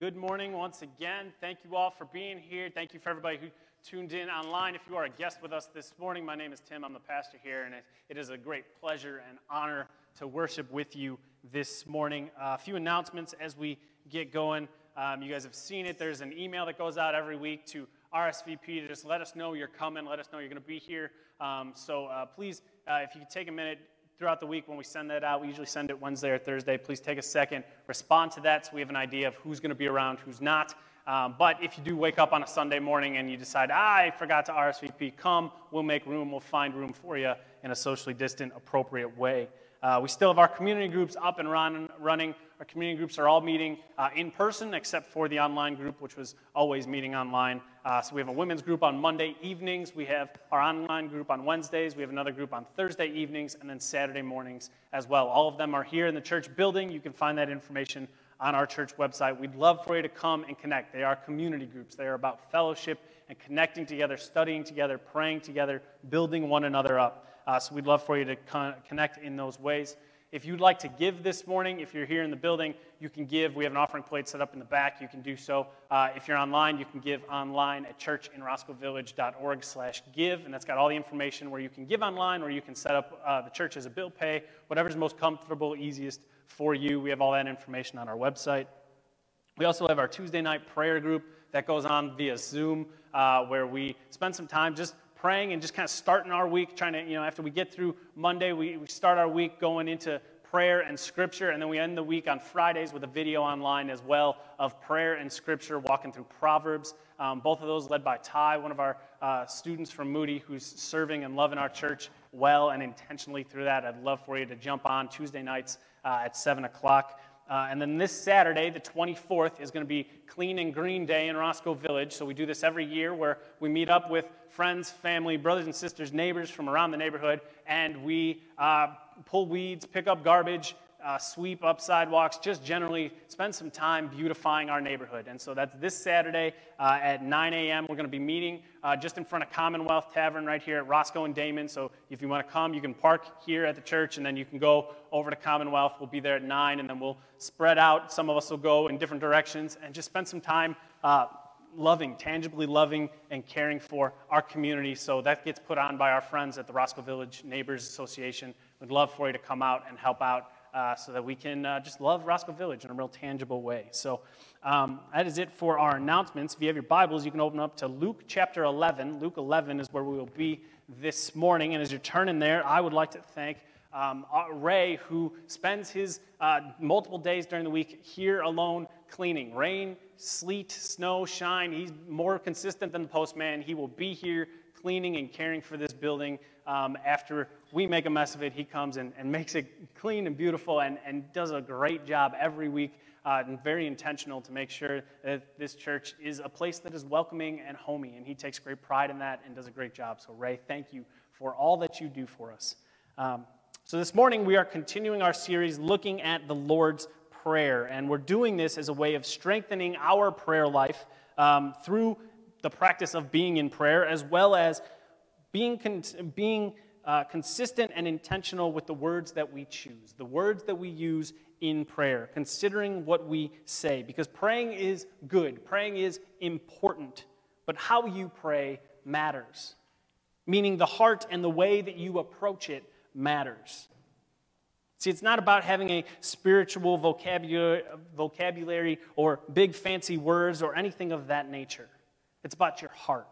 Good morning once again. Thank you all for being here. Thank you for everybody who tuned in online. If you are a guest with us this morning, my name is Tim. I'm the pastor here, and it, it is a great pleasure and honor to worship with you this morning. Uh, a few announcements as we get going. Um, you guys have seen it. There's an email that goes out every week to RSVP to just let us know you're coming, let us know you're going to be here. Um, so uh, please, uh, if you could take a minute, throughout the week when we send that out. We usually send it Wednesday or Thursday. Please take a second, respond to that so we have an idea of who's going to be around, who's not. Um, but if you do wake up on a Sunday morning and you decide, ah, I forgot to RSVP, come, we'll make room, we'll find room for you in a socially distant, appropriate way. Uh, we still have our community groups up and run, running. Our community groups are all meeting uh, in person, except for the online group, which was always meeting online. Uh, so we have a women's group on Monday evenings. We have our online group on Wednesdays. We have another group on Thursday evenings, and then Saturday mornings as well. All of them are here in the church building. You can find that information on our church website. We'd love for you to come and connect. They are community groups. They are about fellowship and connecting together, studying together, praying together, building one another up. Uh, so we'd love for you to con- connect in those ways. If you'd like to give this morning, if you're here in the building, you can give. We have an offering plate set up in the back. You can do so. Uh, if you're online, you can give online at churchinroscoevillage.org slash give, and that's got all the information where you can give online or you can set up uh, the church as a bill pay, whatever's most comfortable, easiest for you. We have all that information on our website. We also have our Tuesday night prayer group that goes on via Zoom, uh, where we spend some time just praying and just kind of starting our week, trying to, you know, after we get through Monday, we, we start our week going into prayer and scripture, and then we end the week on Fridays with a video online as well of prayer and scripture, walking through Proverbs. Um, both of those led by Ty, one of our uh, students from Moody, who's serving and loving our church well and intentionally through that. I'd love for you to jump on Tuesday nights uh, at 7 o'clock. Uh, and then this Saturday, the 24th, is going to be Clean and Green Day in Roscoe Village. So we do this every year where we meet up with friends, family, brothers and sisters, neighbors from around the neighborhood, and we uh, pull weeds, pick up garbage, uh, sweep up sidewalks, just generally spend some time beautifying our neighborhood. And so that's this Saturday uh, at 9 a.m. We're going to be meeting uh, just in front of Commonwealth Tavern right here at Roscoe and Damen. So if you want to come, you can park here at the church and then you can go over to Commonwealth. We'll be there at 9 and then we'll spread out. Some of us will go in different directions and just spend some time uh, loving, tangibly loving and caring for our community. So that gets put on by our friends at the Roscoe Village Neighbors Association. We'd love for you to come out and help out uh, so that we can uh, just love Roscoe Village in a real tangible way. So um, that is it for our announcements. If you have your Bibles, you can open up to Luke chapter 11. Luke 11 is where we will be this morning. And as you're turning there, I would like to thank um, uh, Ray, who spends his uh, multiple days during the week here alone cleaning. Rain, sleet, snow, shine. He's more consistent than the postman. He will be here cleaning and caring for this building um, after we make a mess of it, he comes and, and makes it clean and beautiful and, and does a great job every week uh, and very intentional to make sure that this church is a place that is welcoming and homey. And he takes great pride in that and does a great job. So, Ray, thank you for all that you do for us. Um, so, this morning we are continuing our series looking at the Lord's Prayer. And we're doing this as a way of strengthening our prayer life um, through the practice of being in prayer, as well as being, con- being uh, consistent and intentional with the words that we choose, the words that we use in prayer, considering what we say. Because praying is good, praying is important, but how you pray matters. Meaning the heart and the way that you approach it matters. See, it's not about having a spiritual vocabulary, vocabulary or big fancy words or anything of that nature. It's about your heart.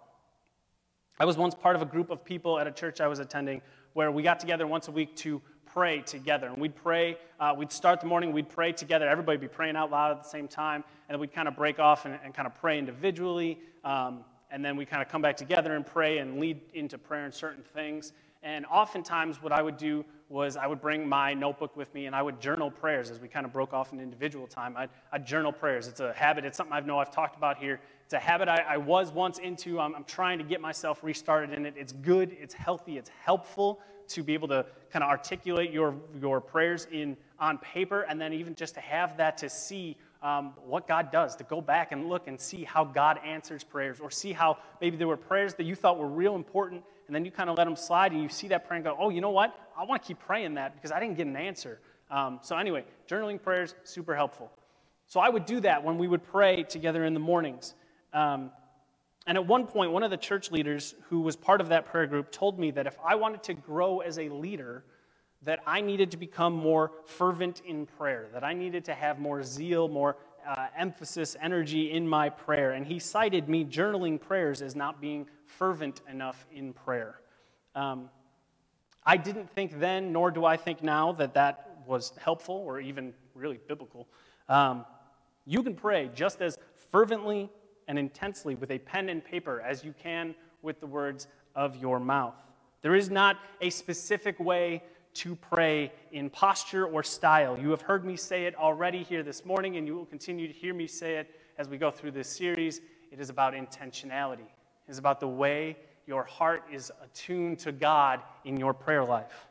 I was once part of a group of people at a church I was attending where we got together once a week to pray together. And we'd pray, uh, we'd start the morning, we'd pray together. Everybody would be praying out loud at the same time. And then we'd kind of break off and, and kind of pray individually. Um, and then we kind of come back together and pray and lead into prayer in certain things. And oftentimes, what I would do was I would bring my notebook with me and I would journal prayers as we kind of broke off in individual time. I'd, I'd journal prayers. It's a habit, it's something I know I've talked about here. It's a habit I, I was once into. I'm, I'm trying to get myself restarted in it. It's good, it's healthy, it's helpful to be able to kind of articulate your, your prayers in, on paper and then even just to have that to see um, what God does, to go back and look and see how God answers prayers, or see how maybe there were prayers that you thought were real important, and then you kind of let them slide, and you see that prayer and go, oh, you know what? I want to keep praying that because I didn't get an answer. Um, so, anyway, journaling prayers, super helpful. So I would do that when we would pray together in the mornings. Um, and at one point, one of the church leaders who was part of that prayer group told me that if I wanted to grow as a leader, that I needed to become more fervent in prayer, that I needed to have more zeal, more uh, emphasis, energy in my prayer. And he cited me journaling prayers as not being fervent enough in prayer. Um, I didn't think then, nor do I think now, that that was helpful or even really biblical. Um, you can pray just as fervently and intensely with a pen and paper as you can with the words of your mouth. There is not a specific way to pray in posture or style. You have heard me say it already here this morning, and you will continue to hear me say it as we go through this series. It is about intentionality, it is about the way your heart is attuned to God in your prayer life.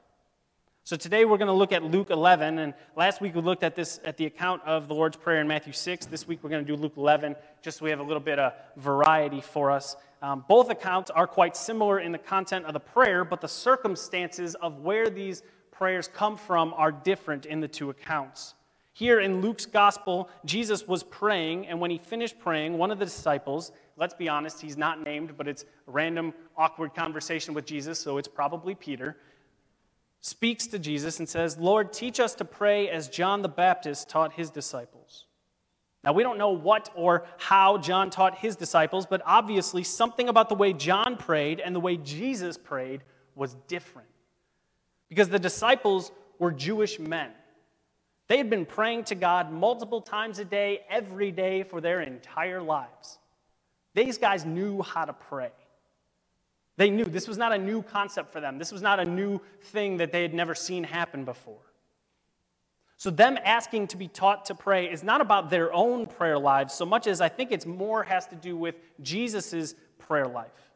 So today we're going to look at Luke 11, and last week we looked at this at the account of the Lord's Prayer in Matthew 6. This week we're going to do Luke 11, just so we have a little bit of variety for us. Um, both accounts are quite similar in the content of the prayer, but the circumstances of where these prayers come from are different in the two accounts. Here in Luke's gospel, Jesus was praying, and when he finished praying, one of the disciples, let's be honest, he's not named, but it's a random, awkward conversation with Jesus, so it's probably Peter, speaks to Jesus and says, Lord, teach us to pray as John the Baptist taught his disciples. Now, we don't know what or how John taught his disciples, but obviously something about the way John prayed and the way Jesus prayed was different. Because the disciples were Jewish men. They had been praying to God multiple times a day, every day for their entire lives. These guys knew how to pray. They knew this was not a new concept for them. This was not a new thing that they had never seen happen before. So, them asking to be taught to pray is not about their own prayer lives so much as I think it's more has to do with Jesus' prayer life.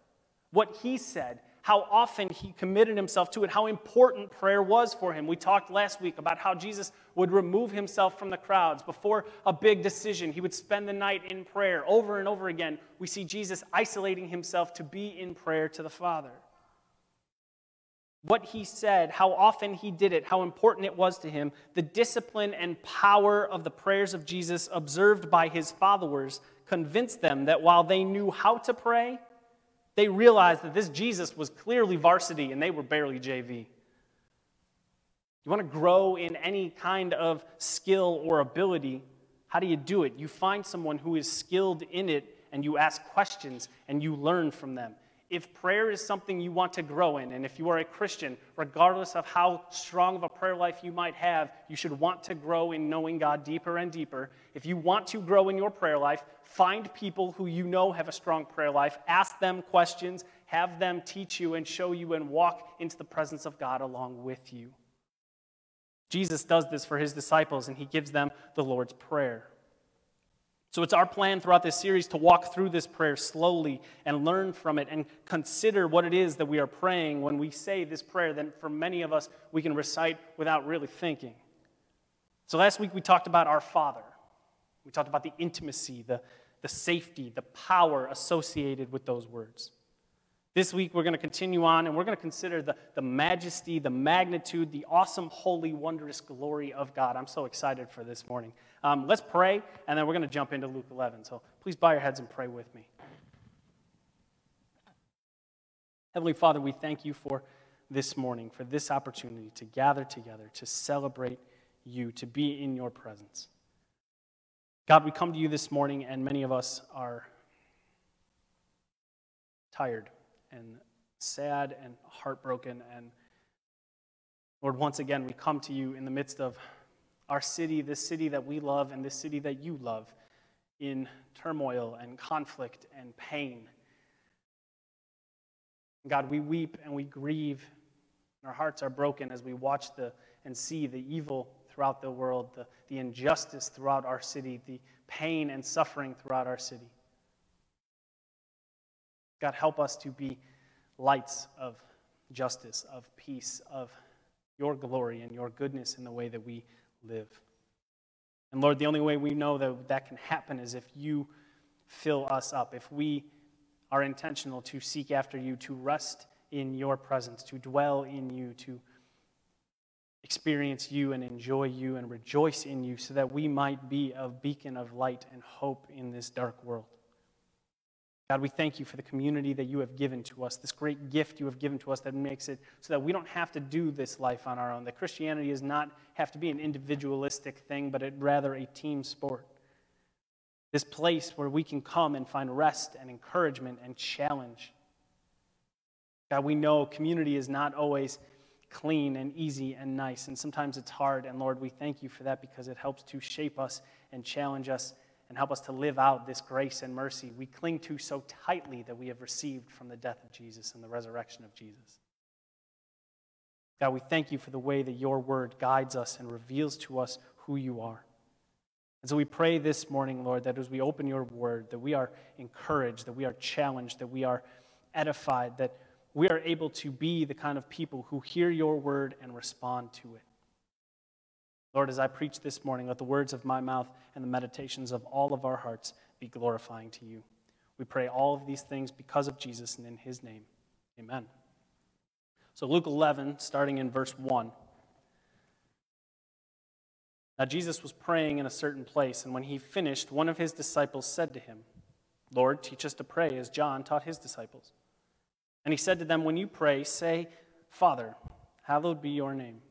What he said, how often he committed himself to it, how important prayer was for him. We talked last week about how Jesus would remove himself from the crowds. Before a big decision, he would spend the night in prayer. Over and over again, we see Jesus isolating himself to be in prayer to the Father. What he said, how often he did it, how important it was to him, the discipline and power of the prayers of Jesus observed by his followers convinced them that while they knew how to pray, they realized that this Jesus was clearly varsity and they were barely JV. You want to grow in any kind of skill or ability, how do you do it? You find someone who is skilled in it and you ask questions and you learn from them. If prayer is something you want to grow in, and if you are a Christian, regardless of how strong of a prayer life you might have, you should want to grow in knowing God deeper and deeper. If you want to grow in your prayer life, Find people who you know have a strong prayer life, ask them questions, have them teach you and show you and walk into the presence of God along with you. Jesus does this for his disciples, and he gives them the Lord's Prayer. So it's our plan throughout this series to walk through this prayer slowly and learn from it and consider what it is that we are praying when we say this prayer that for many of us we can recite without really thinking. So last week we talked about our Father. We talked about the intimacy, the, the safety, the power associated with those words. This week, we're going to continue on and we're going to consider the, the majesty, the magnitude, the awesome, holy, wondrous glory of God. I'm so excited for this morning. Um, let's pray, and then we're going to jump into Luke 11. So please bow your heads and pray with me. Heavenly Father, we thank you for this morning, for this opportunity to gather together, to celebrate you, to be in your presence. God, we come to you this morning, and many of us are tired and sad and heartbroken. And Lord, once again, we come to you in the midst of our city, this city that we love, and this city that you love, in turmoil and conflict and pain. God, we weep and we grieve, and our hearts are broken as we watch the and see the evil throughout the world, the, the injustice throughout our city, the pain and suffering throughout our city. God, help us to be lights of justice, of peace, of your glory and your goodness in the way that we live. And Lord, the only way we know that that can happen is if you fill us up, if we are intentional to seek after you, to rest in your presence, to dwell in you, to experience you and enjoy you and rejoice in you so that we might be a beacon of light and hope in this dark world. God, we thank you for the community that you have given to us, this great gift you have given to us that makes it so that we don't have to do this life on our own. That Christianity does not have to be an individualistic thing, but it, rather a team sport. This place where we can come and find rest and encouragement and challenge. God, we know community is not always clean and easy and nice, and sometimes it's hard. And Lord, we thank you for that because it helps to shape us and challenge us and help us to live out this grace and mercy we cling to so tightly that we have received from the death of Jesus and the resurrection of Jesus. God, we thank you for the way that your word guides us and reveals to us who you are. And so we pray this morning, Lord, that as we open your word, that we are encouraged, that we are challenged, that we are edified, that we are able to be the kind of people who hear your word and respond to it. Lord, as I preach this morning, let the words of my mouth and the meditations of all of our hearts be glorifying to you. We pray all of these things because of Jesus and in his name. Amen. So, Luke 11, starting in verse 1. Now, Jesus was praying in a certain place, and when he finished, one of his disciples said to him, Lord, teach us to pray as John taught his disciples. And he said to them, When you pray, say, Father, hallowed be your name.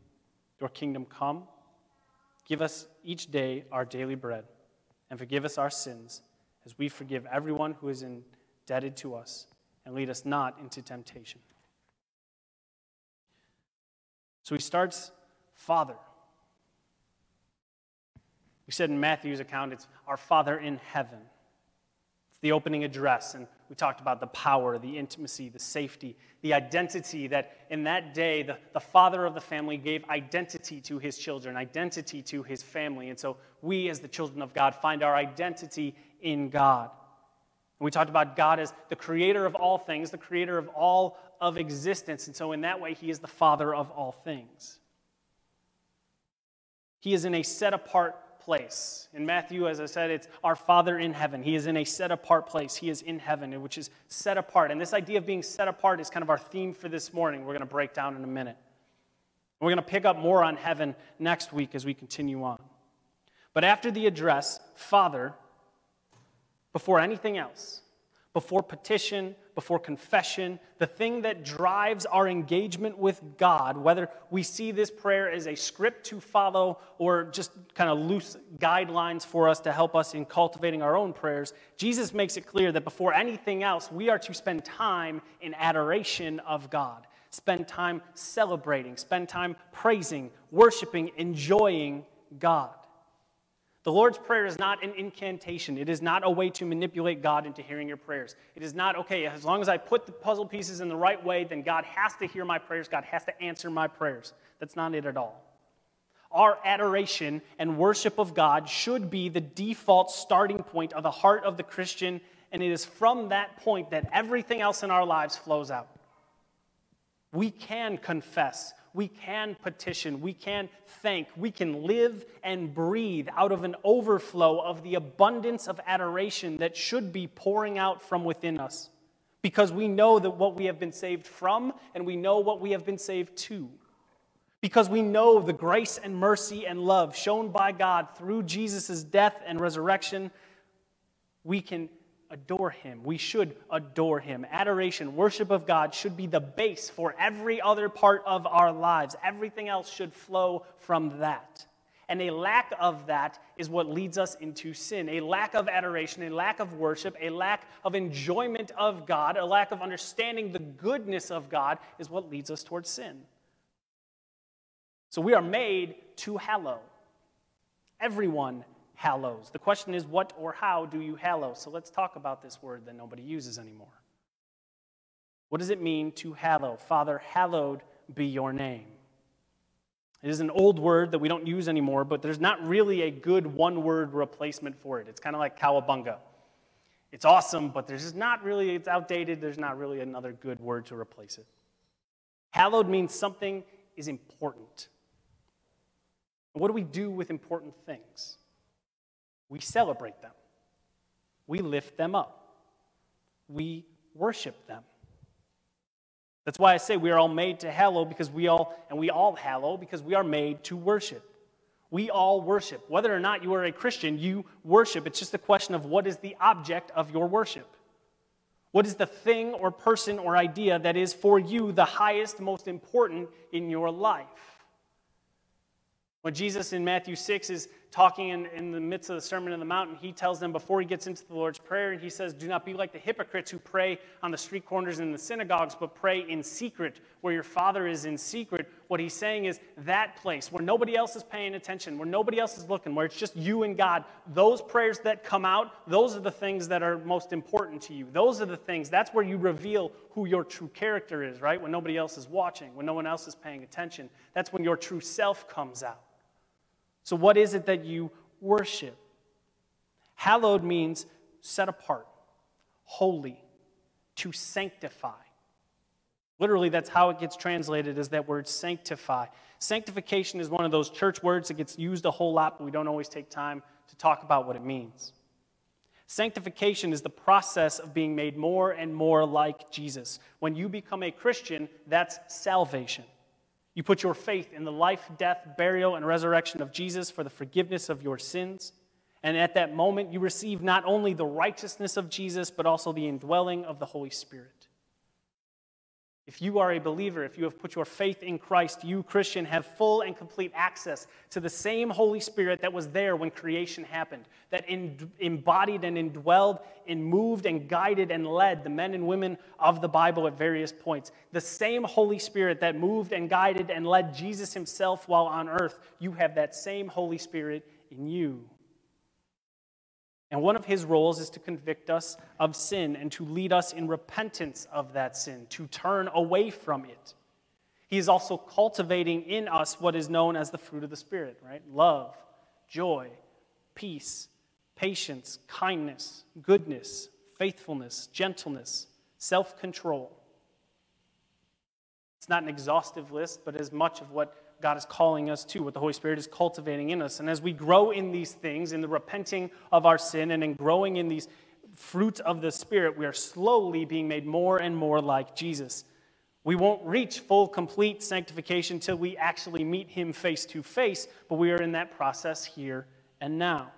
Your kingdom come Give us each day our daily bread, and forgive us our sins, as we forgive everyone who is indebted to us, and lead us not into temptation. So he starts, Father. We said in Matthew's account, it's our Father in heaven the opening address, and we talked about the power, the intimacy, the safety, the identity that in that day the, the father of the family gave identity to his children, identity to his family. And so we, as the children of God, find our identity in God. And we talked about God as the creator of all things, the creator of all of existence. And so, in that way, he is the father of all things. He is in a set apart place. In Matthew, as I said, it's our Father in heaven. He is in a set apart place. He is in heaven, which is set apart. And this idea of being set apart is kind of our theme for this morning. We're going to break down in a minute. We're going to pick up more on heaven next week as we continue on. But after the address, Father, before anything else, before petition, before confession, the thing that drives our engagement with God, whether we see this prayer as a script to follow or just kind of loose guidelines for us to help us in cultivating our own prayers, Jesus makes it clear that before anything else, we are to spend time in adoration of God. Spend time celebrating, spend time praising, worshiping, enjoying God. The Lord's Prayer is not an incantation. It is not a way to manipulate God into hearing your prayers. It is not, okay, as long as I put the puzzle pieces in the right way, then God has to hear my prayers. God has to answer my prayers. That's not it at all. Our adoration and worship of God should be the default starting point of the heart of the Christian, and it is from that point that everything else in our lives flows out. We can confess we can petition, we can thank, we can live and breathe out of an overflow of the abundance of adoration that should be pouring out from within us. Because we know that what we have been saved from and we know what we have been saved to. Because we know the grace and mercy and love shown by God through Jesus' death and resurrection, we can adore him. We should adore him. Adoration, worship of God should be the base for every other part of our lives. Everything else should flow from that. And a lack of that is what leads us into sin. A lack of adoration, a lack of worship, a lack of enjoyment of God, a lack of understanding the goodness of God is what leads us towards sin. So we are made to hallow. Everyone hallows. The question is, what or how do you hallow? So let's talk about this word that nobody uses anymore. What does it mean to hallow? Father, hallowed be your name. It is an old word that we don't use anymore, but there's not really a good one word replacement for it. It's kind of like cowabunga. It's awesome, but there's just not really, it's outdated. There's not really another good word to replace it. Hallowed means something is important. What do we do with important things? We celebrate them. We lift them up. We worship them. That's why I say we are all made to hallow because we all, and we all hallow because we are made to worship. We all worship. Whether or not you are a Christian, you worship. It's just a question of what is the object of your worship. What is the thing or person or idea that is for you the highest, most important in your life? When Jesus in Matthew 6 is talking in, in the midst of the Sermon on the Mount, he tells them before he gets into the Lord's Prayer, and he says, Do not be like the hypocrites who pray on the street corners and in the synagogues, but pray in secret, where your Father is in secret. What he's saying is that place where nobody else is paying attention, where nobody else is looking, where it's just you and God, those prayers that come out, those are the things that are most important to you. Those are the things, that's where you reveal who your true character is, right? When nobody else is watching, when no one else is paying attention. That's when your true self comes out. So, what is it that you worship? Hallowed means set apart, holy, to sanctify. Literally, that's how it gets translated, is that word sanctify. Sanctification is one of those church words that gets used a whole lot, but we don't always take time to talk about what it means. Sanctification is the process of being made more and more like Jesus. When you become a Christian, that's salvation. You put your faith in the life, death, burial, and resurrection of Jesus for the forgiveness of your sins. And at that moment, you receive not only the righteousness of Jesus, but also the indwelling of the Holy Spirit. If you are a believer, if you have put your faith in Christ, you, Christian, have full and complete access to the same Holy Spirit that was there when creation happened, that in, embodied and indwelled and moved and guided and led the men and women of the Bible at various points. The same Holy Spirit that moved and guided and led Jesus himself while on earth, you have that same Holy Spirit in you. And one of his roles is to convict us of sin and to lead us in repentance of that sin, to turn away from it. He is also cultivating in us what is known as the fruit of the Spirit, right? Love, joy, peace, patience, kindness, goodness, faithfulness, gentleness, self control. It's not an exhaustive list, but as much of what God is calling us to, what the Holy Spirit is cultivating in us. And as we grow in these things, in the repenting of our sin and in growing in these fruits of the Spirit, we are slowly being made more and more like Jesus. We won't reach full, complete sanctification till we actually meet Him face to face, but we are in that process here and now.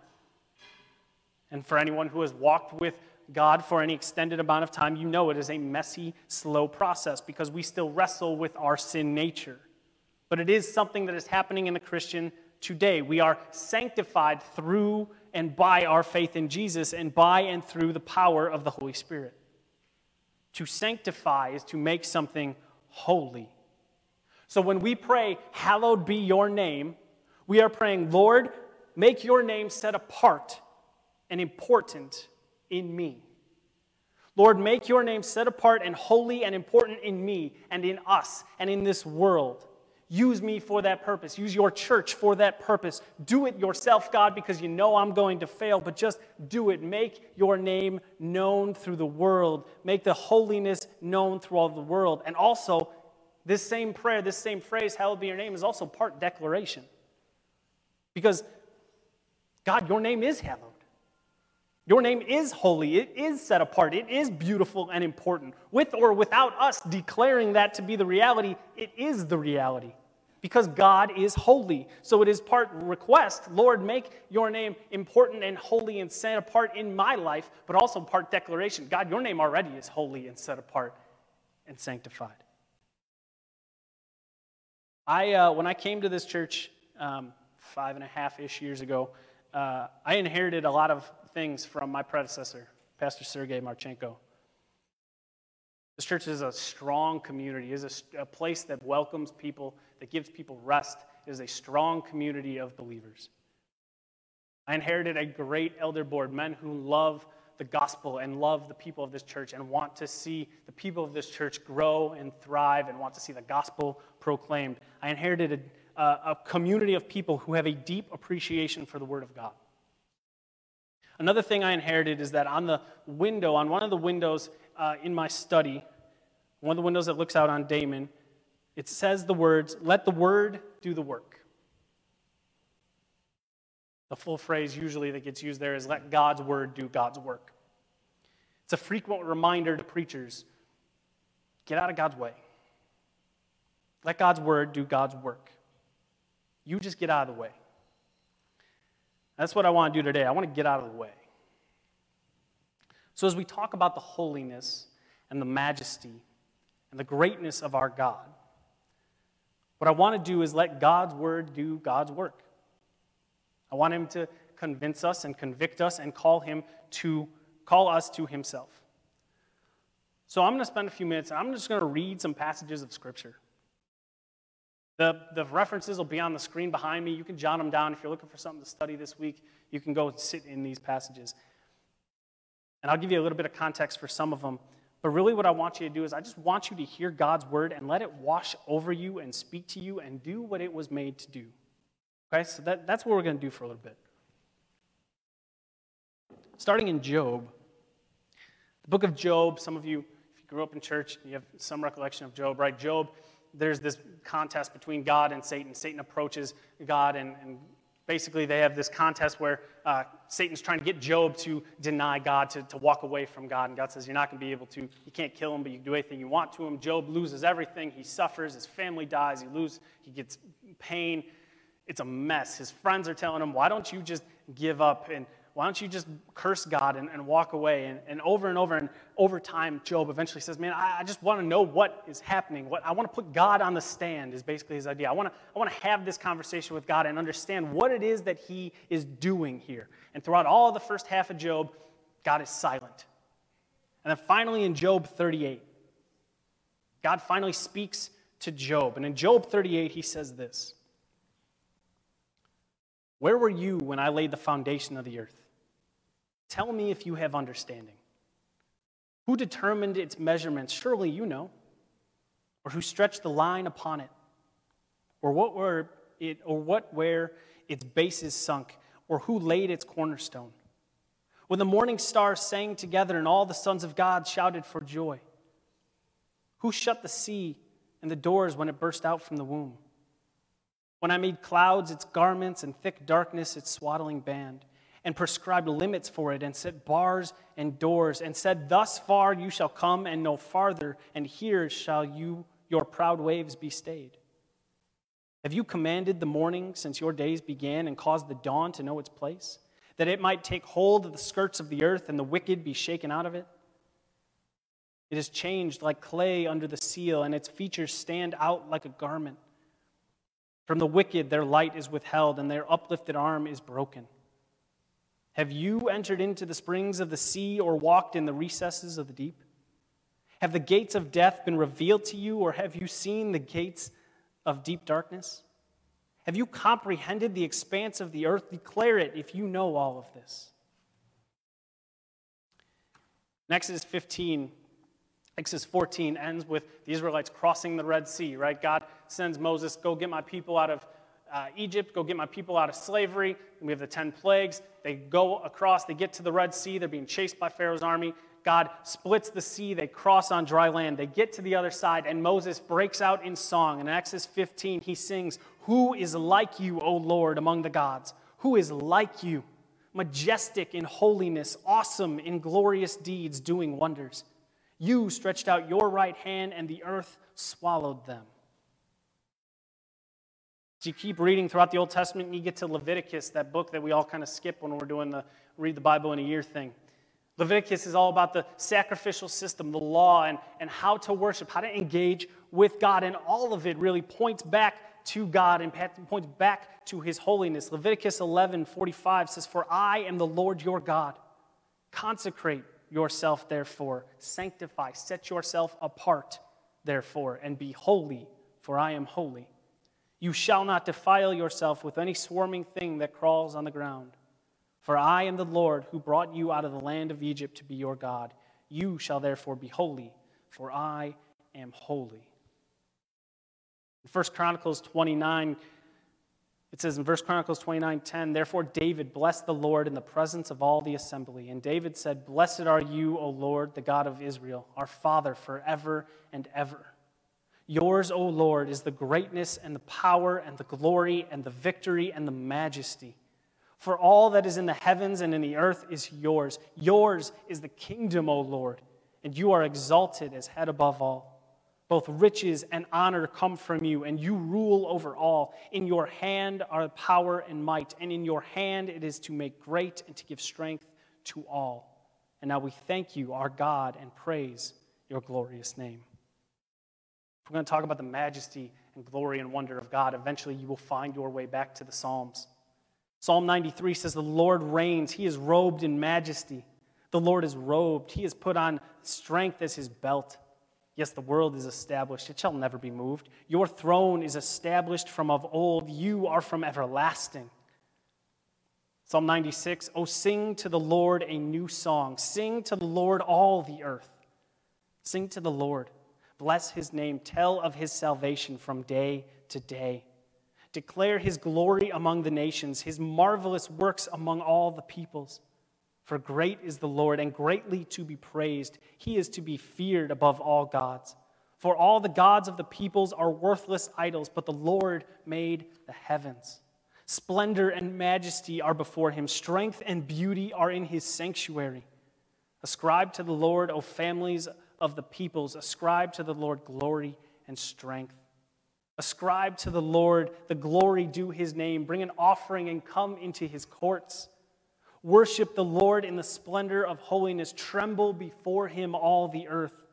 And for anyone who has walked with God for any extended amount of time, you know it is a messy, slow process because we still wrestle with our sin nature but it is something that is happening in the Christian today. We are sanctified through and by our faith in Jesus and by and through the power of the Holy Spirit. To sanctify is to make something holy. So when we pray, Hallowed be your name, we are praying, Lord, make your name set apart and important in me. Lord, make your name set apart and holy and important in me and in us and in this world. Use me for that purpose. Use your church for that purpose. Do it yourself, God, because you know I'm going to fail, but just do it. Make your name known through the world. Make the holiness known through all the world. And also, this same prayer, this same phrase, hallowed be your name, is also part declaration. Because, God, your name is hallowed. Your name is holy. It is set apart. It is beautiful and important. With or without us declaring that to be the reality, it is the reality because God is holy. So it is part request, Lord, make your name important and holy and set apart in my life, but also part declaration. God, your name already is holy and set apart and sanctified. I, uh, when I came to this church um, five and a half ish years ago, uh, I inherited a lot of things from my predecessor, Pastor Sergei Marchenko. This church is a strong community, is a, a place that welcomes people, that gives people rest. It is a strong community of believers. I inherited a great elder board, men who love the gospel and love the people of this church and want to see the people of this church grow and thrive and want to see the gospel proclaimed. I inherited a, a community of people who have a deep appreciation for the Word of God. Another thing I inherited is that on the window, on one of the windows uh, in my study, one of the windows that looks out on Damen, it says the words, let the word do the work. The full phrase usually that gets used there is let God's word do God's work. It's a frequent reminder to preachers get out of God's way. Let God's word do God's work. You just get out of the way. That's what I want to do today. I want to get out of the way. So, as we talk about the holiness and the majesty and the greatness of our God, what I want to do is let God's word do God's work. I want him to convince us and convict us and call him to call us to himself. So I'm going to spend a few minutes and I'm just going to read some passages of scripture. The, the references will be on the screen behind me. You can jot them down. If you're looking for something to study this week, you can go sit in these passages. And I'll give you a little bit of context for some of them. But really, what I want you to do is I just want you to hear God's word and let it wash over you and speak to you and do what it was made to do. Okay, so that, that's what we're going to do for a little bit. Starting in Job, the book of Job, some of you, if you grew up in church, you have some recollection of Job, right? Job, there's this contest between God and Satan. Satan approaches God, and, and basically they have this contest where uh, Satan's trying to get Job to deny God, to, to walk away from God. And God says, You're not going to be able to, you can't kill him, but you can do anything you want to him. Job loses everything. He suffers. His family dies. He loses, he gets pain. It's a mess. His friends are telling him, Why don't you just give up and why don't you just curse God and, and walk away? And, and over and over and over time, Job eventually says, Man, I, I just want to know what is happening. What, I want to put God on the stand, is basically his idea. I want, to, I want to have this conversation with God and understand what it is that he is doing here. And throughout all the first half of Job, God is silent. And then finally, in Job 38, God finally speaks to Job. And in Job 38, he says this Where were you when I laid the foundation of the earth? Tell me if you have understanding. Who determined its measurements? Surely you know. Or who stretched the line upon it? Or what were it or what where its bases sunk? Or who laid its cornerstone? When the morning stars sang together and all the sons of God shouted for joy. Who shut the sea and the doors when it burst out from the womb? When I made clouds its garments and thick darkness its swaddling band and prescribed limits for it and set bars and doors and said thus far you shall come and no farther and here shall you your proud waves be stayed. Have you commanded the morning since your days began and caused the dawn to know its place that it might take hold of the skirts of the earth and the wicked be shaken out of it? It is changed like clay under the seal and its features stand out like a garment. From the wicked their light is withheld and their uplifted arm is broken have you entered into the springs of the sea or walked in the recesses of the deep? Have the gates of death been revealed to you, or have you seen the gates of deep darkness? Have you comprehended the expanse of the earth? Declare it if you know all of this. Exodus 15, Exodus 14 ends with the Israelites crossing the Red Sea, right? God sends Moses, go get my people out of uh, Egypt, go get my people out of slavery. And we have the 10 plagues. They go across, they get to the Red Sea. They're being chased by Pharaoh's army. God splits the sea. They cross on dry land. They get to the other side, and Moses breaks out in song. In Exodus 15, he sings, Who is like you, O Lord, among the gods? Who is like you? Majestic in holiness, awesome in glorious deeds, doing wonders. You stretched out your right hand, and the earth swallowed them. As you keep reading throughout the Old Testament, and you get to Leviticus, that book that we all kind of skip when we're doing the read the Bible in a year thing. Leviticus is all about the sacrificial system, the law, and, and how to worship, how to engage with God. And all of it really points back to God and points back to his holiness. Leviticus 11 45 says, For I am the Lord your God. Consecrate yourself, therefore. Sanctify, set yourself apart, therefore, and be holy, for I am holy. You shall not defile yourself with any swarming thing that crawls on the ground. For I am the Lord who brought you out of the land of Egypt to be your God. You shall therefore be holy, for I am holy. In 1 Chronicles 29, it says in 1 Chronicles 29 10, Therefore David blessed the Lord in the presence of all the assembly. And David said, Blessed are you, O Lord, the God of Israel, our Father, forever and ever. Yours, O Lord, is the greatness and the power and the glory and the victory and the majesty. For all that is in the heavens and in the earth is yours. Yours is the kingdom, O Lord, and you are exalted as head above all. Both riches and honor come from you, and you rule over all. In your hand are power and might, and in your hand it is to make great and to give strength to all. And now we thank you, our God, and praise your glorious name. If we're going to talk about the majesty and glory and wonder of God, eventually you will find your way back to the Psalms. Psalm 93 says, The Lord reigns, he is robed in majesty. The Lord is robed, he has put on strength as his belt. Yes, the world is established, it shall never be moved. Your throne is established from of old, you are from everlasting. Psalm 96 Oh, sing to the Lord a new song. Sing to the Lord all the earth. Sing to the Lord. Bless his name. Tell of his salvation from day to day. Declare his glory among the nations, his marvelous works among all the peoples. For great is the Lord and greatly to be praised. He is to be feared above all gods. For all the gods of the peoples are worthless idols, but the Lord made the heavens. Splendor and majesty are before him, strength and beauty are in his sanctuary. Ascribe to the Lord, O families of the peoples, ascribe to the Lord glory and strength. Ascribe to the Lord the glory due his name. Bring an offering and come into his courts. Worship the Lord in the splendor of holiness. Tremble before him, all the earth.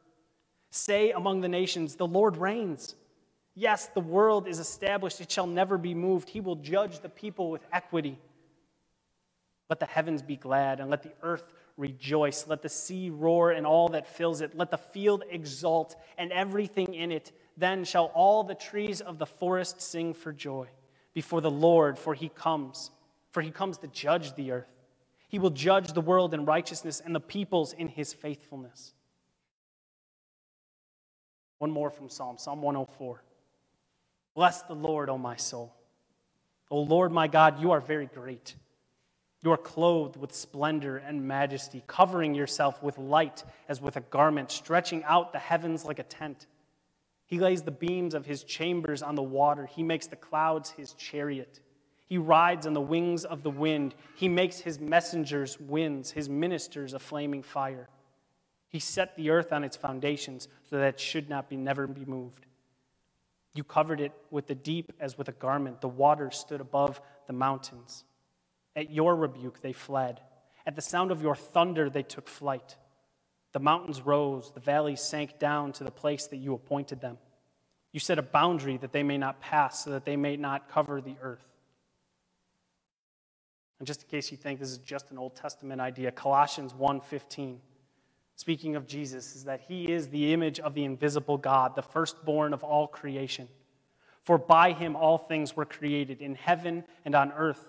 Say among the nations, The Lord reigns. Yes, the world is established, it shall never be moved. He will judge the people with equity. Let the heavens be glad, and let the earth rejoice. Let the sea roar and all that fills it. Let the field exult and everything in it. Then shall all the trees of the forest sing for joy before the Lord, for he comes, for he comes to judge the earth. He will judge the world in righteousness and the peoples in his faithfulness. One more from Psalm, Psalm 104. Bless the Lord, O my soul. O Lord my God, you are very great. You are clothed with splendor and majesty, covering yourself with light as with a garment, stretching out the heavens like a tent. He lays the beams of his chambers on the water. He makes the clouds his chariot. He rides on the wings of the wind. He makes his messengers winds, his ministers a flaming fire. He set the earth on its foundations so that it should not be never be moved. You covered it with the deep as with a garment. The waters stood above the mountains. At your rebuke they fled. At the sound of your thunder they took flight. The mountains rose, the valleys sank down to the place that you appointed them. You set a boundary that they may not pass, so that they may not cover the earth. And just in case you think this is just an Old Testament idea, Colossians 1:15, speaking of Jesus, is that he is the image of the invisible God, the firstborn of all creation. For by him all things were created in heaven and on earth,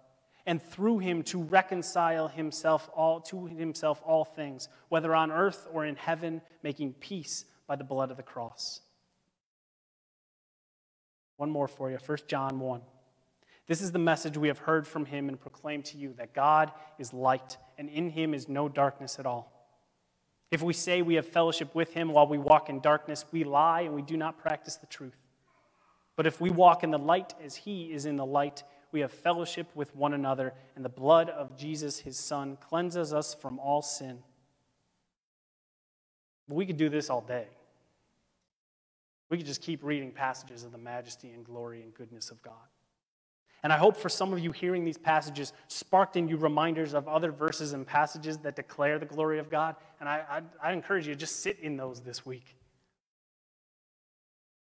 and through him to reconcile himself all to himself all things, whether on earth or in heaven, making peace by the blood of the cross. One more for you, 1 John 1. This is the message we have heard from him and proclaimed to you that God is light, and in him is no darkness at all. If we say we have fellowship with him while we walk in darkness, we lie and we do not practice the truth. But if we walk in the light as he is in the light, we have fellowship with one another, and the blood of Jesus, his son, cleanses us from all sin. We could do this all day. We could just keep reading passages of the majesty and glory and goodness of God. And I hope for some of you hearing these passages sparked in you reminders of other verses and passages that declare the glory of God. And I, I, I encourage you to just sit in those this week.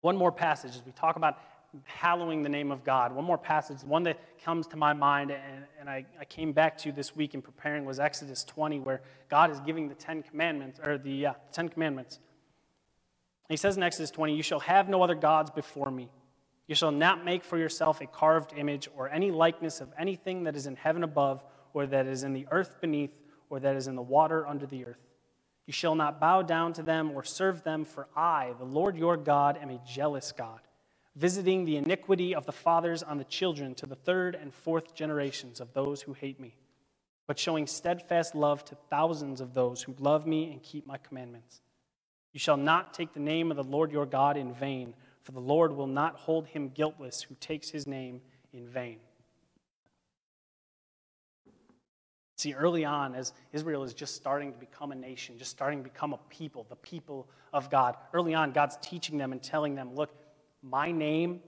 One more passage as we talk about hallowing the name of God. One more passage, one that comes to my mind and, and I, I, came back to this week in preparing was Exodus 20, where God is giving the Ten Commandments, or the uh, Ten Commandments. He says in Exodus 20, You shall have no other gods before me. You shall not make for yourself a carved image or any likeness of anything that is in heaven above, or that is in the earth beneath, or that is in the water under the earth. You shall not bow down to them or serve them, for I, the Lord your God, am a jealous God, visiting the iniquity of the fathers on the children to the third and fourth generations of those who hate me, but showing steadfast love to thousands of those who love me and keep my commandments. You shall not take the name of the Lord your God in vain, for the Lord will not hold him guiltless who takes his name in vain. See, early on, as Israel is just starting to become a nation, just starting to become a people, the people of God, early on, God's teaching them and telling them, look, my name,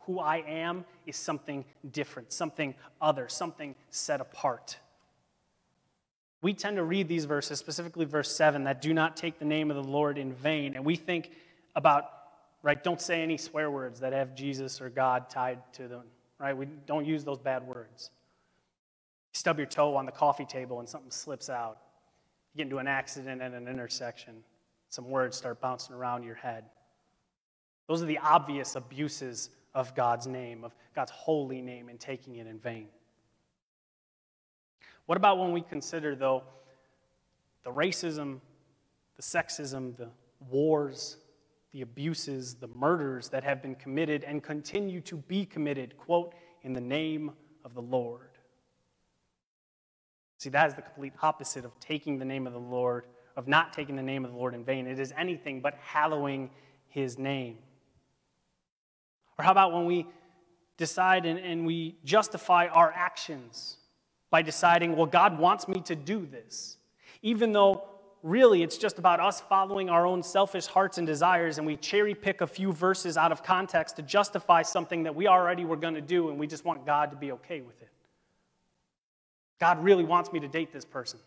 who I am, is something different, something other, something set apart. We tend to read these verses, specifically verse 7, that do not take the name of the Lord in vain, and we think about, right, don't say any swear words that have Jesus or God tied to them, right? We don't use those bad words You stub your toe on the coffee table and something slips out. You get into an accident at an intersection, some words start bouncing around your head. Those are the obvious abuses of God's name, of God's holy name, and taking it in vain. What about when we consider, though, the racism, the sexism, the wars, the abuses, the murders that have been committed and continue to be committed, quote, in the name of the Lord? See, that is the complete opposite of taking the name of the Lord, of not taking the name of the Lord in vain. It is anything but hallowing his name. Or how about when we decide and, and we justify our actions by deciding, well, God wants me to do this, even though really it's just about us following our own selfish hearts and desires, and we cherry pick a few verses out of context to justify something that we already were going to do, and we just want God to be okay with it. God really wants me to date this person.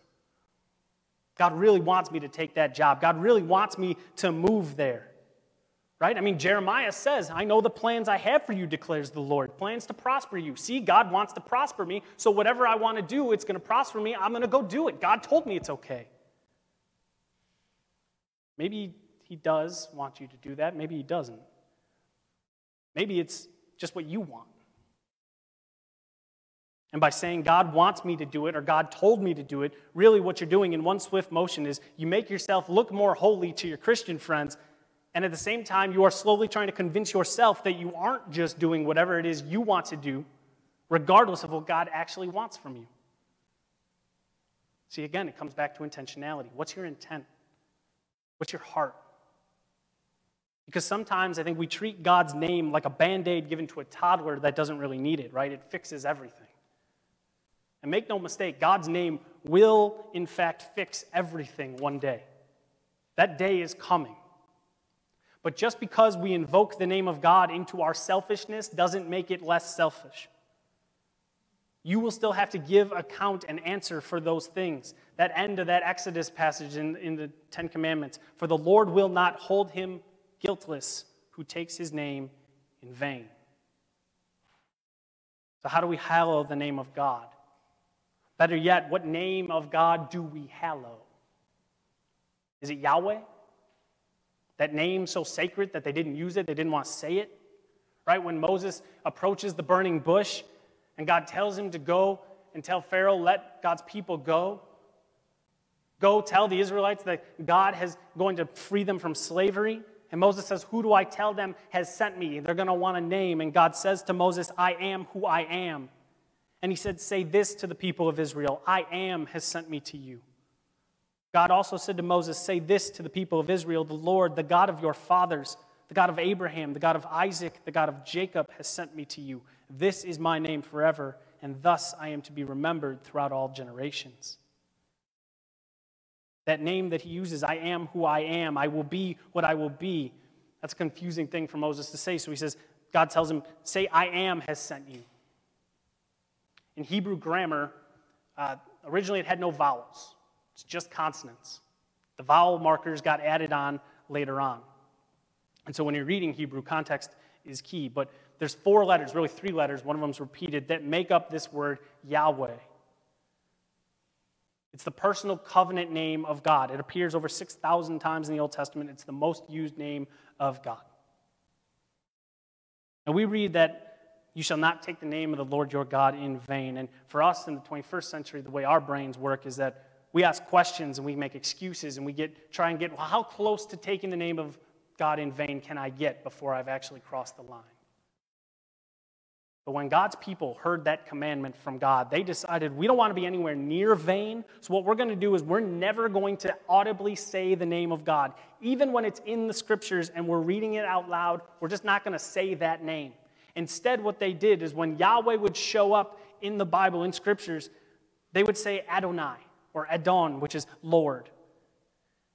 God really wants me to take that job. God really wants me to move there. Right? I mean, Jeremiah says, I know the plans I have for you, declares the Lord. Plans to prosper you. See, God wants to prosper me, so whatever I want to do, it's going to prosper me. I'm going to go do it. God told me it's okay. Maybe He does want you to do that. Maybe He doesn't. Maybe it's just what you want. And by saying God wants me to do it or God told me to do it, really what you're doing in one swift motion is you make yourself look more holy to your Christian friends. And at the same time, you are slowly trying to convince yourself that you aren't just doing whatever it is you want to do, regardless of what God actually wants from you. See, again, it comes back to intentionality. What's your intent? What's your heart? Because sometimes I think we treat God's name like a band aid given to a toddler that doesn't really need it, right? It fixes everything. And make no mistake, God's name will, in fact, fix everything one day. That day is coming. But just because we invoke the name of God into our selfishness doesn't make it less selfish. You will still have to give account and answer for those things. That end of that Exodus passage in, in the Ten Commandments. For the Lord will not hold him guiltless who takes his name in vain. So, how do we hallow the name of God? Better yet, what name of God do we hallow? Is it Yahweh? That name so sacred that they didn't use it, they didn't want to say it? Right? When Moses approaches the burning bush and God tells him to go and tell Pharaoh, let God's people go. Go tell the Israelites that God is going to free them from slavery. And Moses says, Who do I tell them has sent me? They're going to want a name. And God says to Moses, I am who I am. And he said, Say this to the people of Israel I am has sent me to you. God also said to Moses, Say this to the people of Israel The Lord, the God of your fathers, the God of Abraham, the God of Isaac, the God of Jacob, has sent me to you. This is my name forever, and thus I am to be remembered throughout all generations. That name that he uses, I am who I am, I will be what I will be. That's a confusing thing for Moses to say. So he says, God tells him, Say, I am has sent you. In Hebrew grammar, uh, originally it had no vowels, it's just consonants. The vowel markers got added on later on. And so when you're reading Hebrew, context is key. But there's four letters, really three letters, one of them's repeated, that make up this word Yahweh. It's the personal covenant name of God. It appears over 6,000 times in the Old Testament. It's the most used name of God. And we read that you shall not take the name of the Lord your God in vain. And for us in the 21st century, the way our brains work is that we ask questions and we make excuses and we get try and get well, how close to taking the name of God in vain can I get before I've actually crossed the line? But when God's people heard that commandment from God, they decided we don't want to be anywhere near vain. So, what we're going to do is we're never going to audibly say the name of God. Even when it's in the scriptures and we're reading it out loud, we're just not going to say that name. Instead, what they did is when Yahweh would show up in the Bible, in scriptures, they would say Adonai or Adon, which is Lord.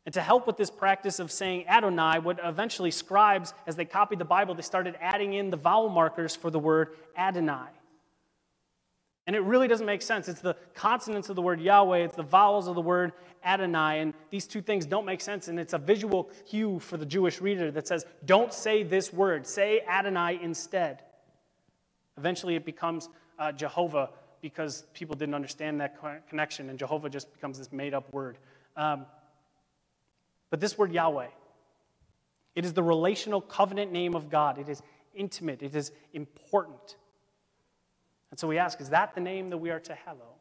And to help with this practice of saying Adonai, what eventually scribes, as they copied the Bible, they started adding in the vowel markers for the word Adonai. And it really doesn't make sense. It's the consonants of the word Yahweh, it's the vowels of the word Adonai, and these two things don't make sense. And it's a visual cue for the Jewish reader that says, don't say this word, say Adonai instead. Eventually, it becomes uh, Jehovah because people didn't understand that connection, and Jehovah just becomes this made up word. Um, but this word Yahweh, it is the relational covenant name of God. It is intimate, it is important. And so we ask, is that the name that we are to hallow?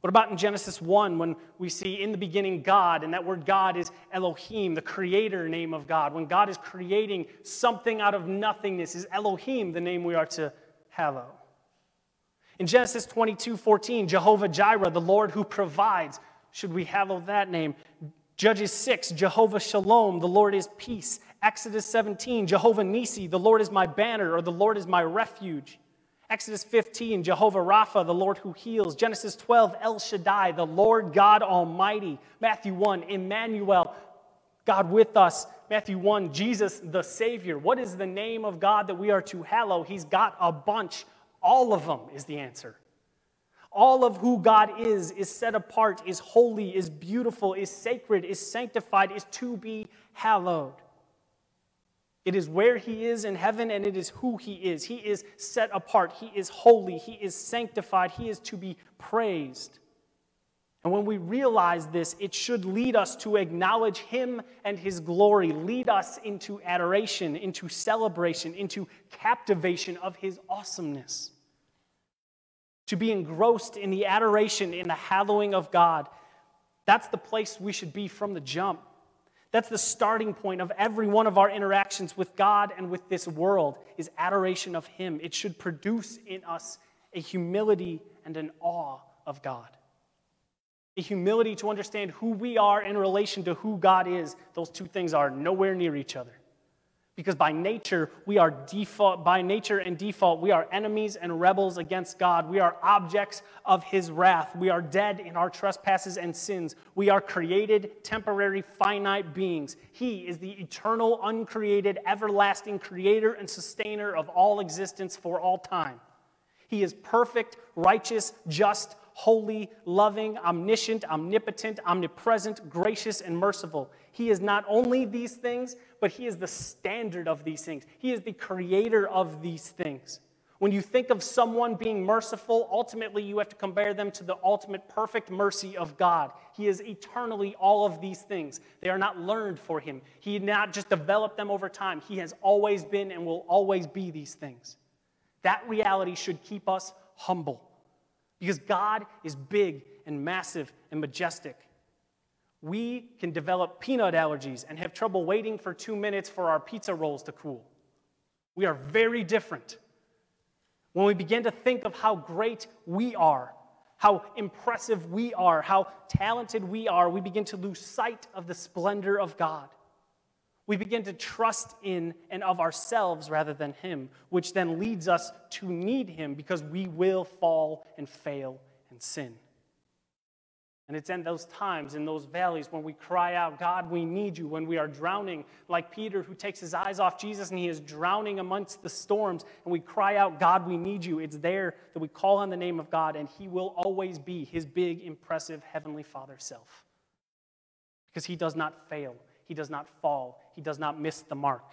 What about in Genesis 1 when we see in the beginning God, and that word God is Elohim, the creator name of God? When God is creating something out of nothingness, is Elohim the name we are to hallow? In Genesis 22 14, Jehovah Jireh, the Lord who provides, should we hallow that name? Judges 6, Jehovah Shalom, the Lord is peace. Exodus 17, Jehovah Nisi, the Lord is my banner, or the Lord is my refuge. Exodus 15, Jehovah Rapha, the Lord who heals. Genesis 12, El Shaddai, the Lord God Almighty. Matthew 1, Emmanuel, God with us. Matthew 1, Jesus the Savior. What is the name of God that we are to hallow? He's got a bunch. All of them is the answer. All of who God is, is set apart, is holy, is beautiful, is sacred, is sanctified, is to be hallowed. It is where he is in heaven and it is who he is. He is set apart. He is holy. He is sanctified. He is to be praised. And when we realize this, it should lead us to acknowledge him and his glory, lead us into adoration, into celebration, into captivation of his awesomeness. To be engrossed in the adoration, in the hallowing of God. That's the place we should be from the jump. That's the starting point of every one of our interactions with God and with this world is adoration of him. It should produce in us a humility and an awe of God. A humility to understand who we are in relation to who God is. Those two things are nowhere near each other because by nature we are default by nature and default we are enemies and rebels against god. We are objects of his wrath. We are dead in our trespasses and sins. We are created temporary finite beings. He is the eternal uncreated everlasting creator and sustainer of all existence for all time. He is perfect righteous just holy loving omniscient omnipotent omnipresent gracious and merciful. He is not only these things, but He is the standard of these things. He is the creator of these things. When you think of someone being merciful, ultimately you have to compare them to the ultimate perfect mercy of God. He is eternally all of these things. They are not learned for Him. He did not just develop them over time. He has always been and will always be these things. That reality should keep us humble because God is big and massive and majestic we can develop peanut allergies and have trouble waiting for two minutes for our pizza rolls to cool. We are very different. When we begin to think of how great we are, how impressive we are, how talented we are, we begin to lose sight of the splendor of God. We begin to trust in and of ourselves rather than Him, which then leads us to need Him because we will fall and fail and sin. And it's in those times, in those valleys, when we cry out, God, we need you, when we are drowning, like Peter, who takes his eyes off Jesus and he is drowning amongst the storms, and we cry out, God, we need you. It's there that we call on the name of God, and he will always be his big, impressive Heavenly Father self. Because he does not fail, he does not fall, he does not miss the mark.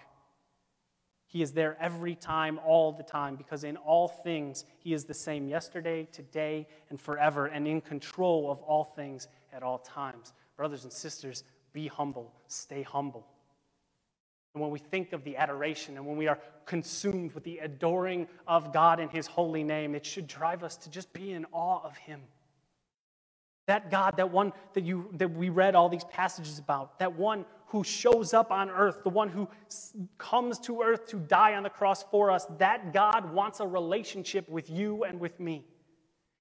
He is there every time, all the time, because in all things, He is the same yesterday, today, and forever, and in control of all things at all times. Brothers and sisters, be humble, stay humble. And when we think of the adoration and when we are consumed with the adoring of God in His holy name, it should drive us to just be in awe of Him. That God, that one that, you, that we read all these passages about, that one who shows up on earth, the one who comes to earth to die on the cross for us, that God wants a relationship with you and with me.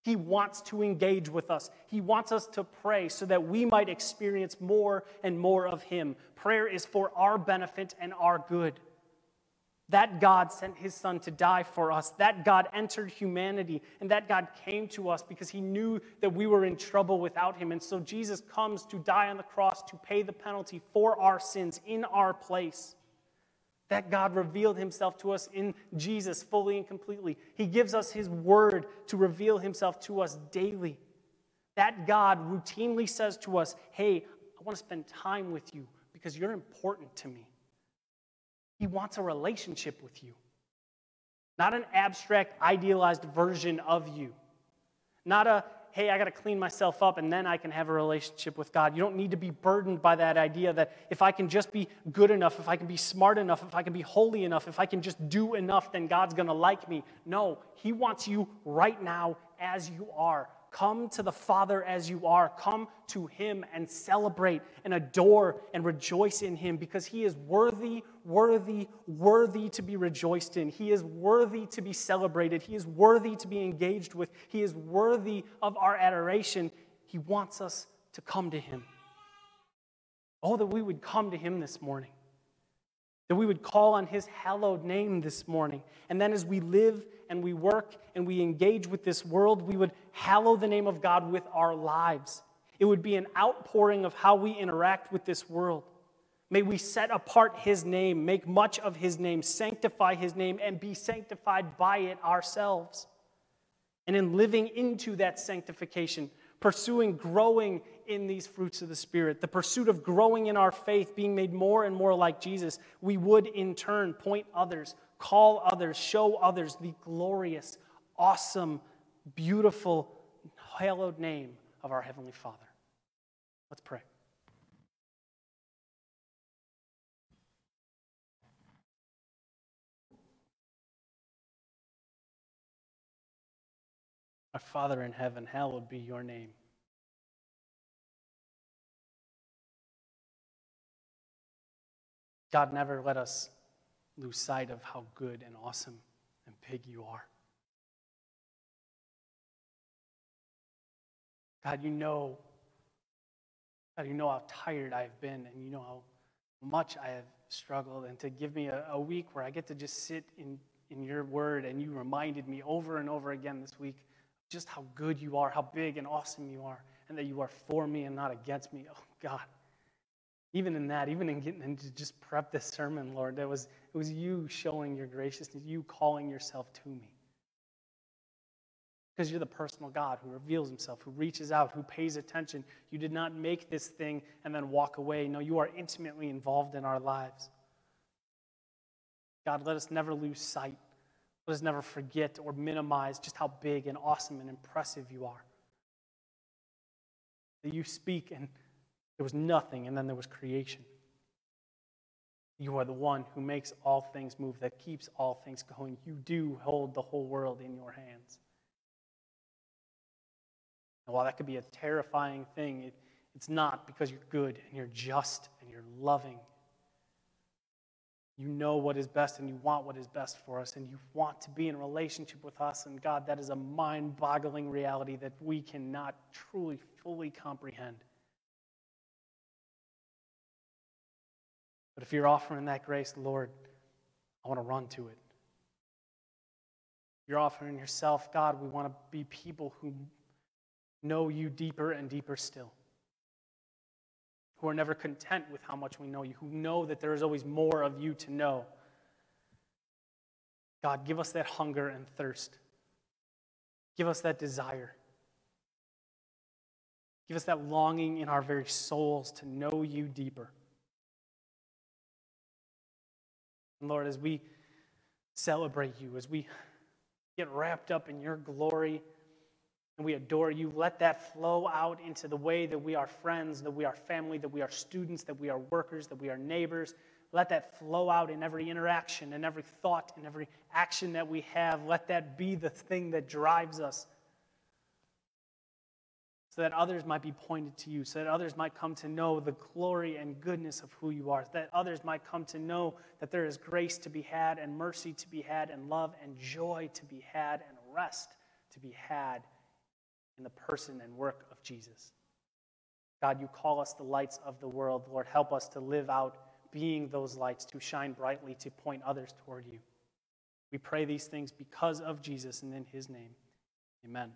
He wants to engage with us. He wants us to pray so that we might experience more and more of Him. Prayer is for our benefit and our good. That God sent his son to die for us. That God entered humanity. And that God came to us because he knew that we were in trouble without him. And so Jesus comes to die on the cross to pay the penalty for our sins in our place. That God revealed himself to us in Jesus fully and completely. He gives us his word to reveal himself to us daily. That God routinely says to us, Hey, I want to spend time with you because you're important to me. He wants a relationship with you, not an abstract, idealized version of you. Not a, hey, I got to clean myself up and then I can have a relationship with God. You don't need to be burdened by that idea that if I can just be good enough, if I can be smart enough, if I can be holy enough, if I can just do enough, then God's going to like me. No, He wants you right now as you are. Come to the Father as you are. Come to Him and celebrate and adore and rejoice in Him because He is worthy, worthy, worthy to be rejoiced in. He is worthy to be celebrated. He is worthy to be engaged with. He is worthy of our adoration. He wants us to come to Him. Oh, that we would come to Him this morning. That we would call on His hallowed name this morning. And then as we live and we work and we engage with this world, we would hallow the name of God with our lives. It would be an outpouring of how we interact with this world. May we set apart His name, make much of His name, sanctify His name, and be sanctified by it ourselves. And in living into that sanctification, pursuing growing in these fruits of the Spirit, the pursuit of growing in our faith, being made more and more like Jesus, we would in turn point others call others, show others the glorious, awesome, beautiful, hallowed name of our Heavenly Father. Let's pray. Our Father in heaven, hallowed be your name. God, never let us lose sight of how good and awesome and big you are. God, you know, God, you know how tired I've been and you know how much I have struggled. And to give me a, a week where I get to just sit in, in your word and you reminded me over and over again this week just how good you are, how big and awesome you are, and that you are for me and not against me. Oh, God even in that, even in getting into just prep this sermon, Lord, that was it was you showing your graciousness, you calling yourself to me. Because you're the personal God who reveals himself, who reaches out, who pays attention. You did not make this thing and then walk away. No, you are intimately involved in our lives. God, let us never lose sight. Let us never forget or minimize just how big and awesome and impressive you are. That you speak and there was nothing, and then there was creation. You are the one who makes all things move, that keeps all things going. You do hold the whole world in your hands. And while that could be a terrifying thing, it, it's not because you're good and you're just and you're loving. You know what is best and you want what is best for us and you want to be in relationship with us. And God, that is a mind boggling reality that we cannot truly, fully comprehend. But if you're offering that grace, Lord, I want to run to it. You're offering yourself, God, we want to be people who know you deeper and deeper still. Who are never content with how much we know you, who know that there is always more of you to know. God, give us that hunger and thirst. Give us that desire. Give us that longing in our very souls to know you deeper. And Lord, as we celebrate you, as we get wrapped up in your glory and we adore you, let that flow out into the way that we are friends, that we are family, that we are students, that we are workers, that we are neighbors. Let that flow out in every interaction in every thought in every action that we have. Let that be the thing that drives us. So that others might be pointed to you, so that others might come to know the glory and goodness of who you are, that others might come to know that there is grace to be had, and mercy to be had, and love and joy to be had, and rest to be had in the person and work of Jesus. God, you call us the lights of the world. Lord, help us to live out being those lights, to shine brightly, to point others toward you. We pray these things because of Jesus and in his name. Amen.